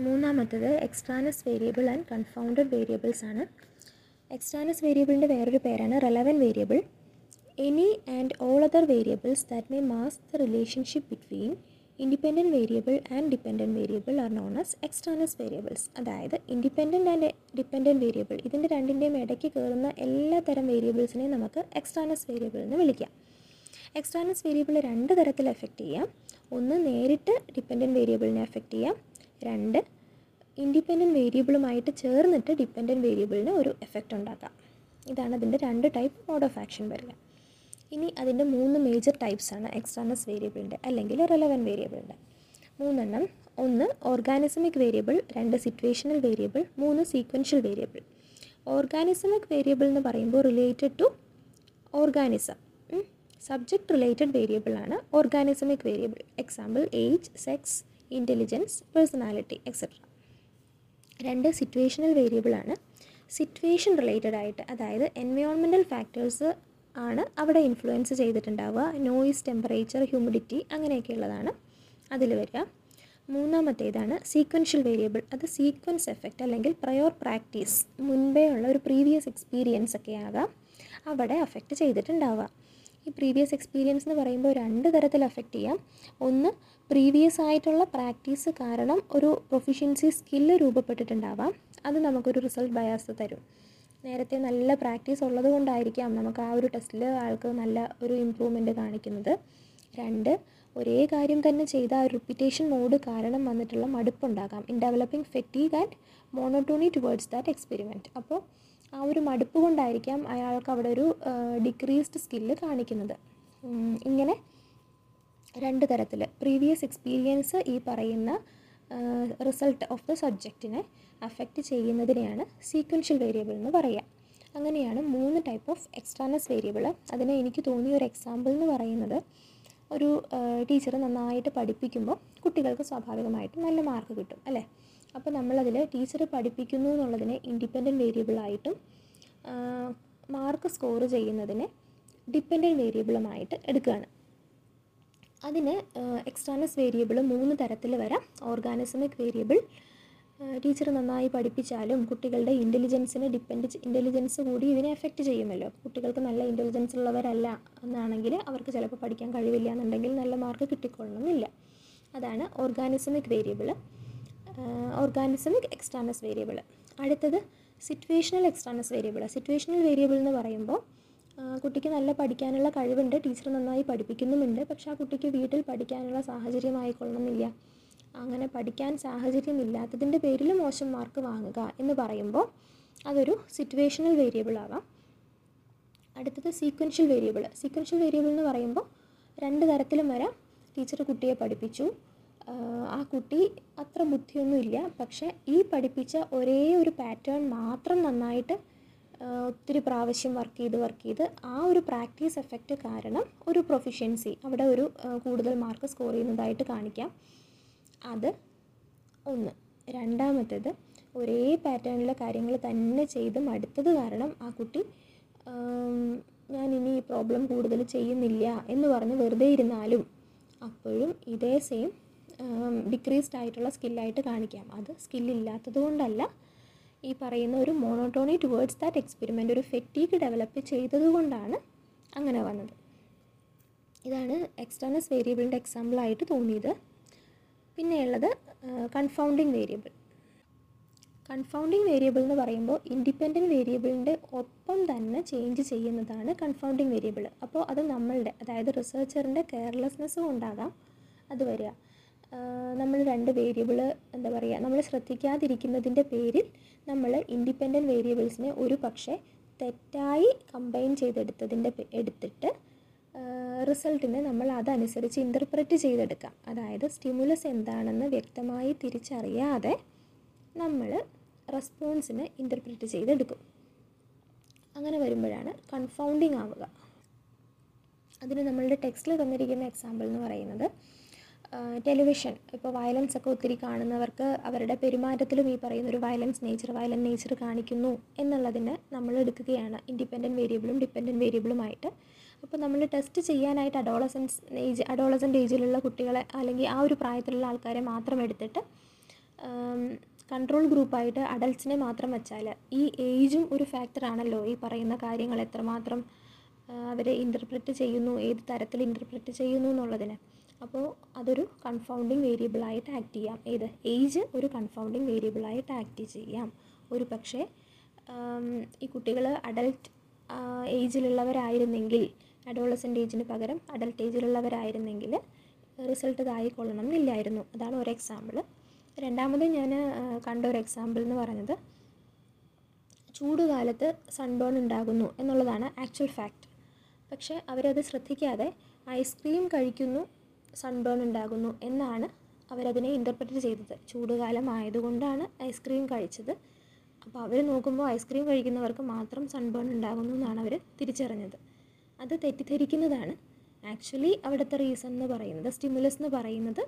മൂന്നാമത്തത് extraneous variable and confounded variables ആണ്. Extraneous വേരിയബിളിന്റെ വേറൊരു പേരാണ് relevant variable any and all other variables that may mask the relationship between independent variable and dependent variable are known as extraneous variables അതായത് independent and dependent variable ഇതിന്റെ രണ്ടിന്റെയും ഇടയ്ക്ക് കയറുന്ന എല്ലാ തരം വേരിയബിൾസിനെയും നമുക്ക് എക്സ്ട്രാനസ് വേരിയബിൾ എന്ന് വിളിക്കാം. എക്സ്ട്രാനസ് വേരിയബിൾ രണ്ട് തരത്തിൽ എഫക്റ്റ് ചെയ്യാം. ഒന്ന് നേരിട്ട് ഡിപ്പെൻഡന്റ് വേരിയബിളിനെ എഫക്റ്റ് ചെയ്യാം. രണ്ട് ഇൻഡിപെൻഡന്റ് വേരിയബിളുമായിട്ട് ചേർന്നിട്ട് ഡിപ്പെൻഡന്റ് വേരിയബിളിന് ഒരു എഫക്റ്റ് ഉണ്ടാക്കാം. ഇതാണ് അതിന്റെ രണ്ട് ടൈപ്പ് മോഡ് ഓഫ് ആക്ഷൻ വരിക. ഇനി അതിന്റെ മൂന്ന് മേജർ ടൈപ്സ് ആണ് എക്സ്ട്രാനസ് വേരിയബിളിന്റെ അല്ലെങ്കിൽ റെലവൻ വേരിയബിളിന്റെ മൂന്നെണ്ണം ഒന്ന് ഓർഗാനിസമിക് വേരിയബിൾ രണ്ട് സിറ്റുവേഷണൽ വേരിയബിൾ മൂന്ന് സീക്വൻഷ്യൽ വേരിയബിൾ ഓർഗാനിസമിക് വേരിയബിൾ എന്ന് പറയുമ്പോൾ related to organism subject related വേരിയബിളാണ് organismic variable example age sex intelligence personality etcetera രണ്ട് സിറ്റുവേഷണൽ വേരിയബിളാണ് സിറ്റുവേഷൻ റിലേറ്റഡ് ആയിട്ട് അതായത് എൻവയോൺമെന്റൽ ഫാക്ടേഴ്സ് ആണ് അവിടെ ഇൻഫ്ലുവൻസ് ചെയ്തിട്ടുണ്ടാവുക. നോയിസ് ടെമ്പറേച്ചർ ഹ്യൂമിഡിറ്റി അങ്ങനെയൊക്കെയുള്ളതാണ് അതിൽ വരിക. മൂന്നാമത്തേതാണ് സീക്വൻഷ്യൽ വേരിയബിൾ അത് സീക്വൻസ് എഫക്റ്റ് അല്ലെങ്കിൽ പ്രയോർ പ്രാക്ടീസ് മുൻപേ ഉള്ള ഒരു പ്രീവിയസ് എക്സ്പീരിയൻസ് ഒക്കെ ആകാം. അവിടെ അഫക്റ്റ് ചെയ്തിട്ടുണ്ടാവുക. ഈ പ്രീവിയസ് എക്സ്പീരിയൻസ് എന്ന് പറയുമ്പോൾ രണ്ട് തരത്തിൽ അഫക്റ്റ് ചെയ്യാം. ഒന്ന് പ്രീവിയസ് ആയിട്ടുള്ള പ്രാക്ടീസ് കാരണം ഒരു പ്രൊഫിഷ്യൻസി സ്കില്ല് രൂപപ്പെട്ടിട്ടുണ്ടാവാം. അത് നമുക്കൊരു റിസൾട്ട് ബയാസ് തരും. നേരത്തെ നല്ല പ്രാക്ടീസ് ഉള്ളത് കൊണ്ടായിരിക്കാം നമുക്ക് ആ ഒരു ടെസ്റ്റിൽ ആൾക്ക് നല്ല ഒരു ഇമ്പ്രൂവ്മെന്റ് കാണിക്കുന്നത്. രണ്ട് ഒരേ കാര്യം തന്നെ ചെയ്ത ആ റിപ്പീറ്റേഷൻ മോഡ് കാരണം വന്നിട്ടുള്ള മടുപ്പുണ്ടാകാം. In developing fatigue and monotony towards that experiment അപ്പോൾ ആ ഒരു മടുപ്പ് കൊണ്ടായിരിക്കാം അയാൾക്ക് അവിടെ ഒരു ഡിക്രീസ്ഡ് സ്കില്ല് കാണിക്കുന്നത് ഇങ്ങനെ രണ്ട് തരത്തിൽ പ്രീവിയസ് എക്സ്പീരിയൻസ് ഈ പറയുന്ന റിസൾട്ട് ഓഫ് ദ സബ്ജക്റ്റിനെ അഫക്റ്റ് ചെയ്യുന്നതിനെയാണ് സീക്വൻഷ്യൽ വേരിയബിൾ എന്ന് പറയുക അങ്ങനെയാണ് മൂന്ന് ടൈപ്പ് ഓഫ് എക്സ്ട്രാനസ് വേരിയബിൾ അതിനെ എനിക്ക് തോന്നിയ ഒരു എക്സാമ്പിൾ എന്ന് പറയുന്നത് ഒരു ടീച്ചർ നന്നായിട്ട് പഠിപ്പിക്കുമ്പോൾ കുട്ടികൾക്ക് സ്വാഭാവികമായിട്ടും നല്ല മാർക്ക് കിട്ടും അല്ലേ? അപ്പോൾ നമ്മളതിൽ ടീച്ചർ പഠിപ്പിക്കുന്നു എന്നുള്ളതിനെ ഇൻഡിപെൻഡന്റ് വേരിയബിളായിട്ടും മാർക്ക് സ്കോർ ചെയ്യുന്നതിനെ ഡിപ്പെൻഡന്റ് വേരിയബിളുമായിട്ട് എടുക്കുകയാണ് അതിന് എക്സ്ട്രാനസ് വേരിയബിൾ മൂന്ന് തരത്തിൽ വരാം. ഓർഗാനിസമിക് വേരിയബിൾ ടീച്ചർ നന്നായി പഠിപ്പിച്ചാലും കുട്ടികളുടെ ഇന്റലിജൻസിനെ ഡിപ്പെൻഡ് ഇന്റലിജൻസ് കൂടി ഇതിനെ എഫക്റ്റ് ചെയ്യുമല്ലോ. കുട്ടികൾക്ക് നല്ല ഇന്റലിജൻസ് ഉള്ളവരല്ല എന്നാണെങ്കിൽ അവർക്ക് ചിലപ്പോൾ പഠിക്കാൻ കഴിവില്ല എന്നുണ്ടെങ്കിൽ നല്ല മാർക്ക് കിട്ടിക്കൊള്ളണമെന്നില്ല അതാണ് organismic variable organismic extraneous variable അടുത്തത് situational extraneous variable situational variable എന്ന് പറയുമ്പോൾ കുട്ടിക്ക് നല്ല പഠിക്കാനുള്ള കഴിവുണ്ട് ടീച്ചർ നന്നായി പഠിപ്പിക്കുന്നുമുണ്ട് പക്ഷേ ആ കുട്ടിക്ക് വീട്ടിൽ പഠിക്കാനുള്ള സാഹചര്യമായിക്കൊള്ളണമെന്നില്ല അങ്ങനെ പഠിക്കാൻ സാഹചര്യം ഇല്ലാത്തതിന്റെ പേരിൽ മോശം മാർക്ക് വാങ്ങുക എന്ന് പറയുമ്പോൾ അതൊരു സിറ്റുവേഷണൽ വേരിയബിൾ ആവാം. അടുത്തത് സീക്വൻഷ്യൽ വേരിയബിൾ സീക്വൻഷ്യൽ വേരിയബിൾ എന്ന് പറയുമ്പോൾ രണ്ട് തരത്തിലും വരാം. ടീച്ചർ കുട്ടിയെ പഠിപ്പിച്ചു. ആ കുട്ടി അത്ര ബുദ്ധിയൊന്നുമില്ല. പക്ഷേ ഈ പഠിപ്പിച്ച ഒരേ ഒരു പാറ്റേൺ മാത്രം നന്നായിട്ട് ഒത്തിരി പ്രാവശ്യം വർക്ക് ചെയ്ത് വർക്ക് ചെയ്ത് ആ ഒരു പ്രാക്ടീസ് എഫക്റ്റ് കാരണം ഒരു പ്രൊഫിഷ്യൻസി അവിടെ ഒരു കൂടുതൽ മാർക്ക് സ്കോർ ചെയ്യുന്നതായിട്ട് കാണിക്കാം. അത് ഒന്ന്. രണ്ടാമത്തേത് ഒരേ പാറ്റേണിലെ കാര്യങ്ങൾ തന്നെ ചെയ്ത് മടുത്തത് കാരണം ആ കുട്ടി ഞാൻ ഇനി ഈ പ്രോബ്ലം കൂടുതൽ ചെയ്യുന്നില്ല എന്ന് പറഞ്ഞ് വെറുതെ ഇരുന്നാലും അപ്പോഴും ഇതേ സെയിം ഡിക്രീസ്ഡ് ആയിട്ടുള്ള സ്കില്ലായിട്ട് കാണിക്കാം. അത് സ്കില്ലില്ലാത്തത് കൊണ്ടല്ല. ഈ പറയുന്ന ഒരു മോണോട്ടോണി ടുവേർഡ്സ് ദാറ്റ് എക്സ്പെരിമെന്റ് ഒരു ഫെറ്റീക്ക് ഡെവലപ്പ് ചെയ്തത് കൊണ്ടാണ് അങ്ങനെ വന്നത്. ഇതാണ് എക്സ്റ്റേണസ് വേരിയബിളിന്റെ എക്സാമ്പിളായിട്ട് തോന്നിയത്. പിന്നെയുള്ളത് കൺഫൗണ്ടിങ് വേരിയബിൾ കൺഫൗണ്ടിങ് വേരിയബിൾ എന്ന് പറയുമ്പോൾ ഇൻഡിപെൻഡന്റ് വേരിയബിളിന്റെ ഒപ്പം തന്നെ ചേഞ്ച് ചെയ്യുന്നതാണ് കൺഫൗണ്ടിങ് വേരിയബിൾ അപ്പോൾ അത് നമ്മളുടെ അതായത് റിസർച്ചറിന്റെ കെയർലെസ്നെസ് കൊണ്ടാകാം അത് വരിക. നമ്മൾ രണ്ട് വേരിയബിൾ എന്താ പറയുക നമ്മൾ ശ്രദ്ധിക്കാതിരിക്കുന്നതിന്റെ പേരിൽ നമ്മൾ ഇൻഡിപെൻഡന്റ് വേരിയബിൾസിനെ ഒരു പക്ഷേ തെറ്റായി കമ്പൈൻ ചെയ്തെടുത്തതിന്റെ എടുത്തിട്ട് റിസൾട്ടിനെ നമ്മൾ അതനുസരിച്ച് ഇന്റർപ്രറ്റ് ചെയ്തെടുക്കാം. അതായത് സ്റ്റിമുലസ് എന്താണെന്ന് വ്യക്തമായി തിരിച്ചറിയാതെ നമ്മൾ റെസ്പോൺസിനെ ഇന്റർപ്രറ്റ് ചെയ്തെടുക്കും. അങ്ങനെ വരുമ്പോഴാണ് കൺഫൗണ്ടിങ് ആവുക. അതിന് നമ്മളുടെ ടെക്സ്റ്റിൽ തന്നിരിക്കുന്ന എക്സാമ്പിൾ എന്ന് പറയുന്നത് ടെലിവിഷൻ ഇപ്പോൾ വയലൻസ് ഒക്കെ ഒത്തിരി കാണുന്നവർക്ക് അവരുടെ പെരുമാറ്റത്തിലും ഈ പറയുന്ന ഒരു വയലൻസ് നേച്ചർ വയലന്റ് നേച്ചർ കാണിക്കുന്നു എന്നുള്ളതിനെ നമ്മൾ എടുക്കുകയാണ്. ഇൻഡിപെൻഡന്റ് വേരിയബിളും ഡിപ്പെൻഡന്റ് വേരിയബിളുമായിട്ട് അപ്പോൾ നമ്മൾ ടെസ്റ്റ് ചെയ്യാനായിട്ട് അഡോളസൻസ് ഏജ് അഡോളസന്റ് ഏജിലുള്ള കുട്ടികളെ അല്ലെങ്കിൽ ആ ഒരു പ്രായത്തിലുള്ള ആൾക്കാരെ മാത്രം എടുത്തിട്ട് കൺട്രോൾ ഗ്രൂപ്പായിട്ട് അഡൽട്ട്സിനെ മാത്രം വെച്ചാൽ ഈ ഏജും ഒരു ഫാക്ടറാണല്ലോ ഈ പറയുന്ന കാര്യങ്ങൾ എത്രമാത്രം അവരെ ഇന്റർപ്രറ്റ് ചെയ്യുന്നു ഏത് തരത്തിൽ ഇന്റർപ്രറ്റ് ചെയ്യുന്നു എന്നുള്ളതിന്. അപ്പോൾ അതൊരു കൺഫൗണ്ടിങ് വേരിയബിളായിട്ട് ആക്ട് ചെയ്യാം. ഏത്? ഏജ് ഒരു കൺഫൗണ്ടിങ് വേരിയബിളായിട്ട് ആക്ട് ചെയ്യാം. ഒരു പക്ഷേ ഈ കുട്ടികൾ അഡൽട്ട് ഏജിലുള്ളവരായിരുന്നെങ്കിൽ അഡോളസെന്റ് ഏജിന് പകരം അഡൽട്ട് ഏജിലുള്ളവരായിരുന്നെങ്കിൽ റിസൾട്ട് ഇതായിക്കൊള്ളണം എന്നില്ലായിരുന്നു. അതാണ് ഒരു എക്സാമ്പിൾ രണ്ടാമത് ഞാൻ കണ്ട ഒരു എക്സാമ്പിൾ എന്ന് പറഞ്ഞത് ചൂടുകാലത്ത് സൺബേൺ ഉണ്ടാകുന്നു എന്നുള്ളതാണ് ആക്ച്വൽ ഫാക്റ്റ് പക്ഷേ അവരത് ശ്രദ്ധിക്കാതെ ഐസ്ക്രീം കഴിക്കുന്നു സൺബേൺ ഉണ്ടാകുന്നു എന്നാണ് അവരതിനെ ഇന്റർപ്രറ്റ് ചെയ്തത്. ചൂടുകാലം ആയതുകൊണ്ടാണ് ഐസ്ക്രീം കഴിച്ചത്. അപ്പോൾ അവർ നോക്കുമ്പോൾ ഐസ്ക്രീം കഴിക്കുന്നവർക്ക് മാത്രം സൺബേൺ ഉണ്ടാകുന്നു എന്നാണ് അവർ തിരിച്ചറിഞ്ഞത്. അത് തെറ്റിദ്ധരിക്കുന്നതാണ്. ആക്ച്വലി അവിടുത്തെ റീസൺ എന്ന് പറയുന്നത് സ്റ്റിമുലസ് എന്ന് പറയുന്നത്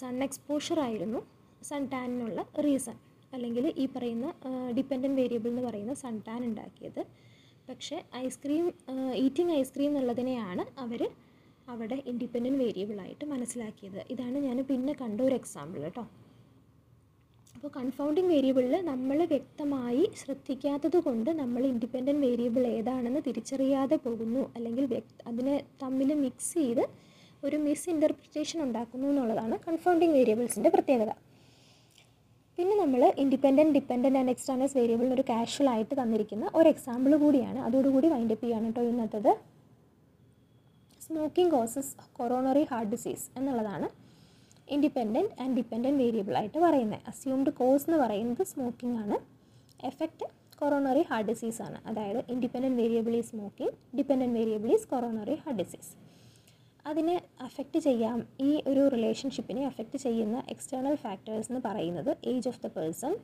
സൺ എക്സ്പോഷർ ആയിരുന്നു. സൺ ടാനിനുള്ള റീസൺ അല്ലെങ്കിൽ ഈ പറയുന്ന ഡിപ്പെൻഡന്റ് വേരിയബിൾ എന്ന് പറയുന്ന സൺ ടാൻ ഉണ്ടാക്കിയത്. പക്ഷേ ice cream eating ice cream എന്നുള്ളതിനെയാണ് അവർ അവിടെ ഇൻഡിപെൻഡന്റ് വേരിയബിളായിട്ട് മനസ്സിലാക്കിയത്. ഇതാണ് ഞാൻ പിന്നെ കണ്ട ഒരു എക്സാമ്പിൾ കേട്ടോ അപ്പോൾ കൺഫൗണ്ടിങ് വേരിയബിളിൽ നമ്മൾ വ്യക്തമായി ശ്രദ്ധിക്കാത്തത് കൊണ്ട് നമ്മൾ ഇൻഡിപെൻഡന്റ് വേരിയബിൾ ഏതാണെന്ന് തിരിച്ചറിയാതെ പോകുന്നു. അല്ലെങ്കിൽ അതിനെ തമ്മിൽ മിക്സ് ചെയ്ത് ഒരു മിസ് ഇന്റർപ്രിറ്റേഷൻ ഉണ്ടാക്കുന്നു എന്നുള്ളതാണ് കൺഫൗണ്ടിങ് വേരിയബിൾസിന്റെ പ്രത്യേകത. പിന്നെ നമ്മൾ ഇൻഡിപെൻഡന്റ് ഡിപ്പെൻഡന്റ് ആൻഡ് എക്സ്റ്റാനസ് വേരിയബിളിന് ഒരു കാഷ്വൽ ആയിട്ട് തന്നിരിക്കുന്ന ഒരു എക്സാമ്പിൾ കൂടിയാണ്. അതോടുകൂടി വൈൻഡപ്പ് ചെയ്യാണ് കേട്ടോ ഇന്നത്തത്. Smoking causes coronary heart disease എന്നുള്ളതാണ്. ഇൻഡിപെൻഡന്റ് ആൻഡ് ഡിപ്പെൻഡന്റ് വേരിയബിൾ ആയിട്ട് പറയുന്നത് അസ്യൂംഡ് കോസ് എന്ന് പറയുന്നത് സ്മോക്കിംഗ് ആണ്. എഫക്റ്റ് കൊറോണറി ഹാർട്ട് ഡിസീസ് ആണ്. അതായത് independent variable is smoking dependent variable is coronary heart disease അതിനെ അഫക്റ്റ് ചെയ്യാം. ഈ ഒരു റിലേഷൻഷിപ്പിനെ അഫക്റ്റ് ചെയ്യുന്ന എക്സ്റ്റേണൽ ഫാക്ടേഴ്സ് എന്ന് പറയുന്നത് age of the person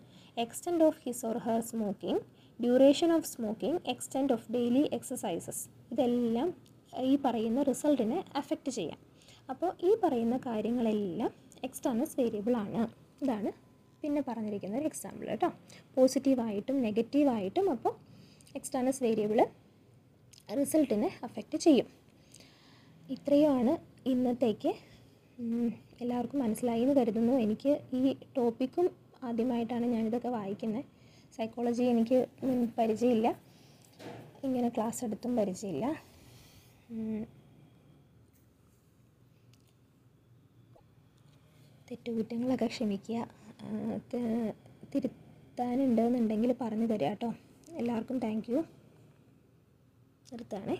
extent of his or her smoking duration of smoking extent of daily exercises ഇതെല്ലാം ഈ പറയുന്ന റിസൾട്ടിനെ അഫക്റ്റ് ചെയ്യാം. അപ്പോൾ ഈ പറയുന്ന കാര്യങ്ങളെല്ലാം എക്സ്റ്റേണൽസ് വേരിയബിൾ ആണ്. ഇതാണ് പിന്നെ പറഞ്ഞിരിക്കുന്ന ഒരു എക്സാമ്പിൾ കേട്ടോ. പോസിറ്റീവായിട്ടും നെഗറ്റീവായിട്ടും അപ്പോൾ എക്സ്റ്റേണൽസ് വേരിയബിൾ റിസൾട്ടിനെ അഫക്റ്റ് ചെയ്യും. ഇത്രയുമാണ് ഇന്നത്തേക്ക്. എല്ലാവർക്കും മനസ്സിലായി എന്ന് കരുതുന്നു. എനിക്ക് ഈ ടോപ്പിക്കും ആദ്യമായിട്ടാണ് ഞാനിതൊക്കെ വായിക്കുന്നത് സൈക്കോളജി എനിക്ക് പരിചയമില്ല. ഇങ്ങനെ ക്ലാസ് എടുത്തും പരിചയമില്ല. തെറ്റുകുറ്റങ്ങളൊക്കെ ക്ഷമിക്കുക. തിരുത്താനുണ്ടെന്നുണ്ടെങ്കിൽ പറഞ്ഞു തരാം കേട്ടോ എല്ലാവർക്കും താങ്ക് യു നിർത്തുകയാണേ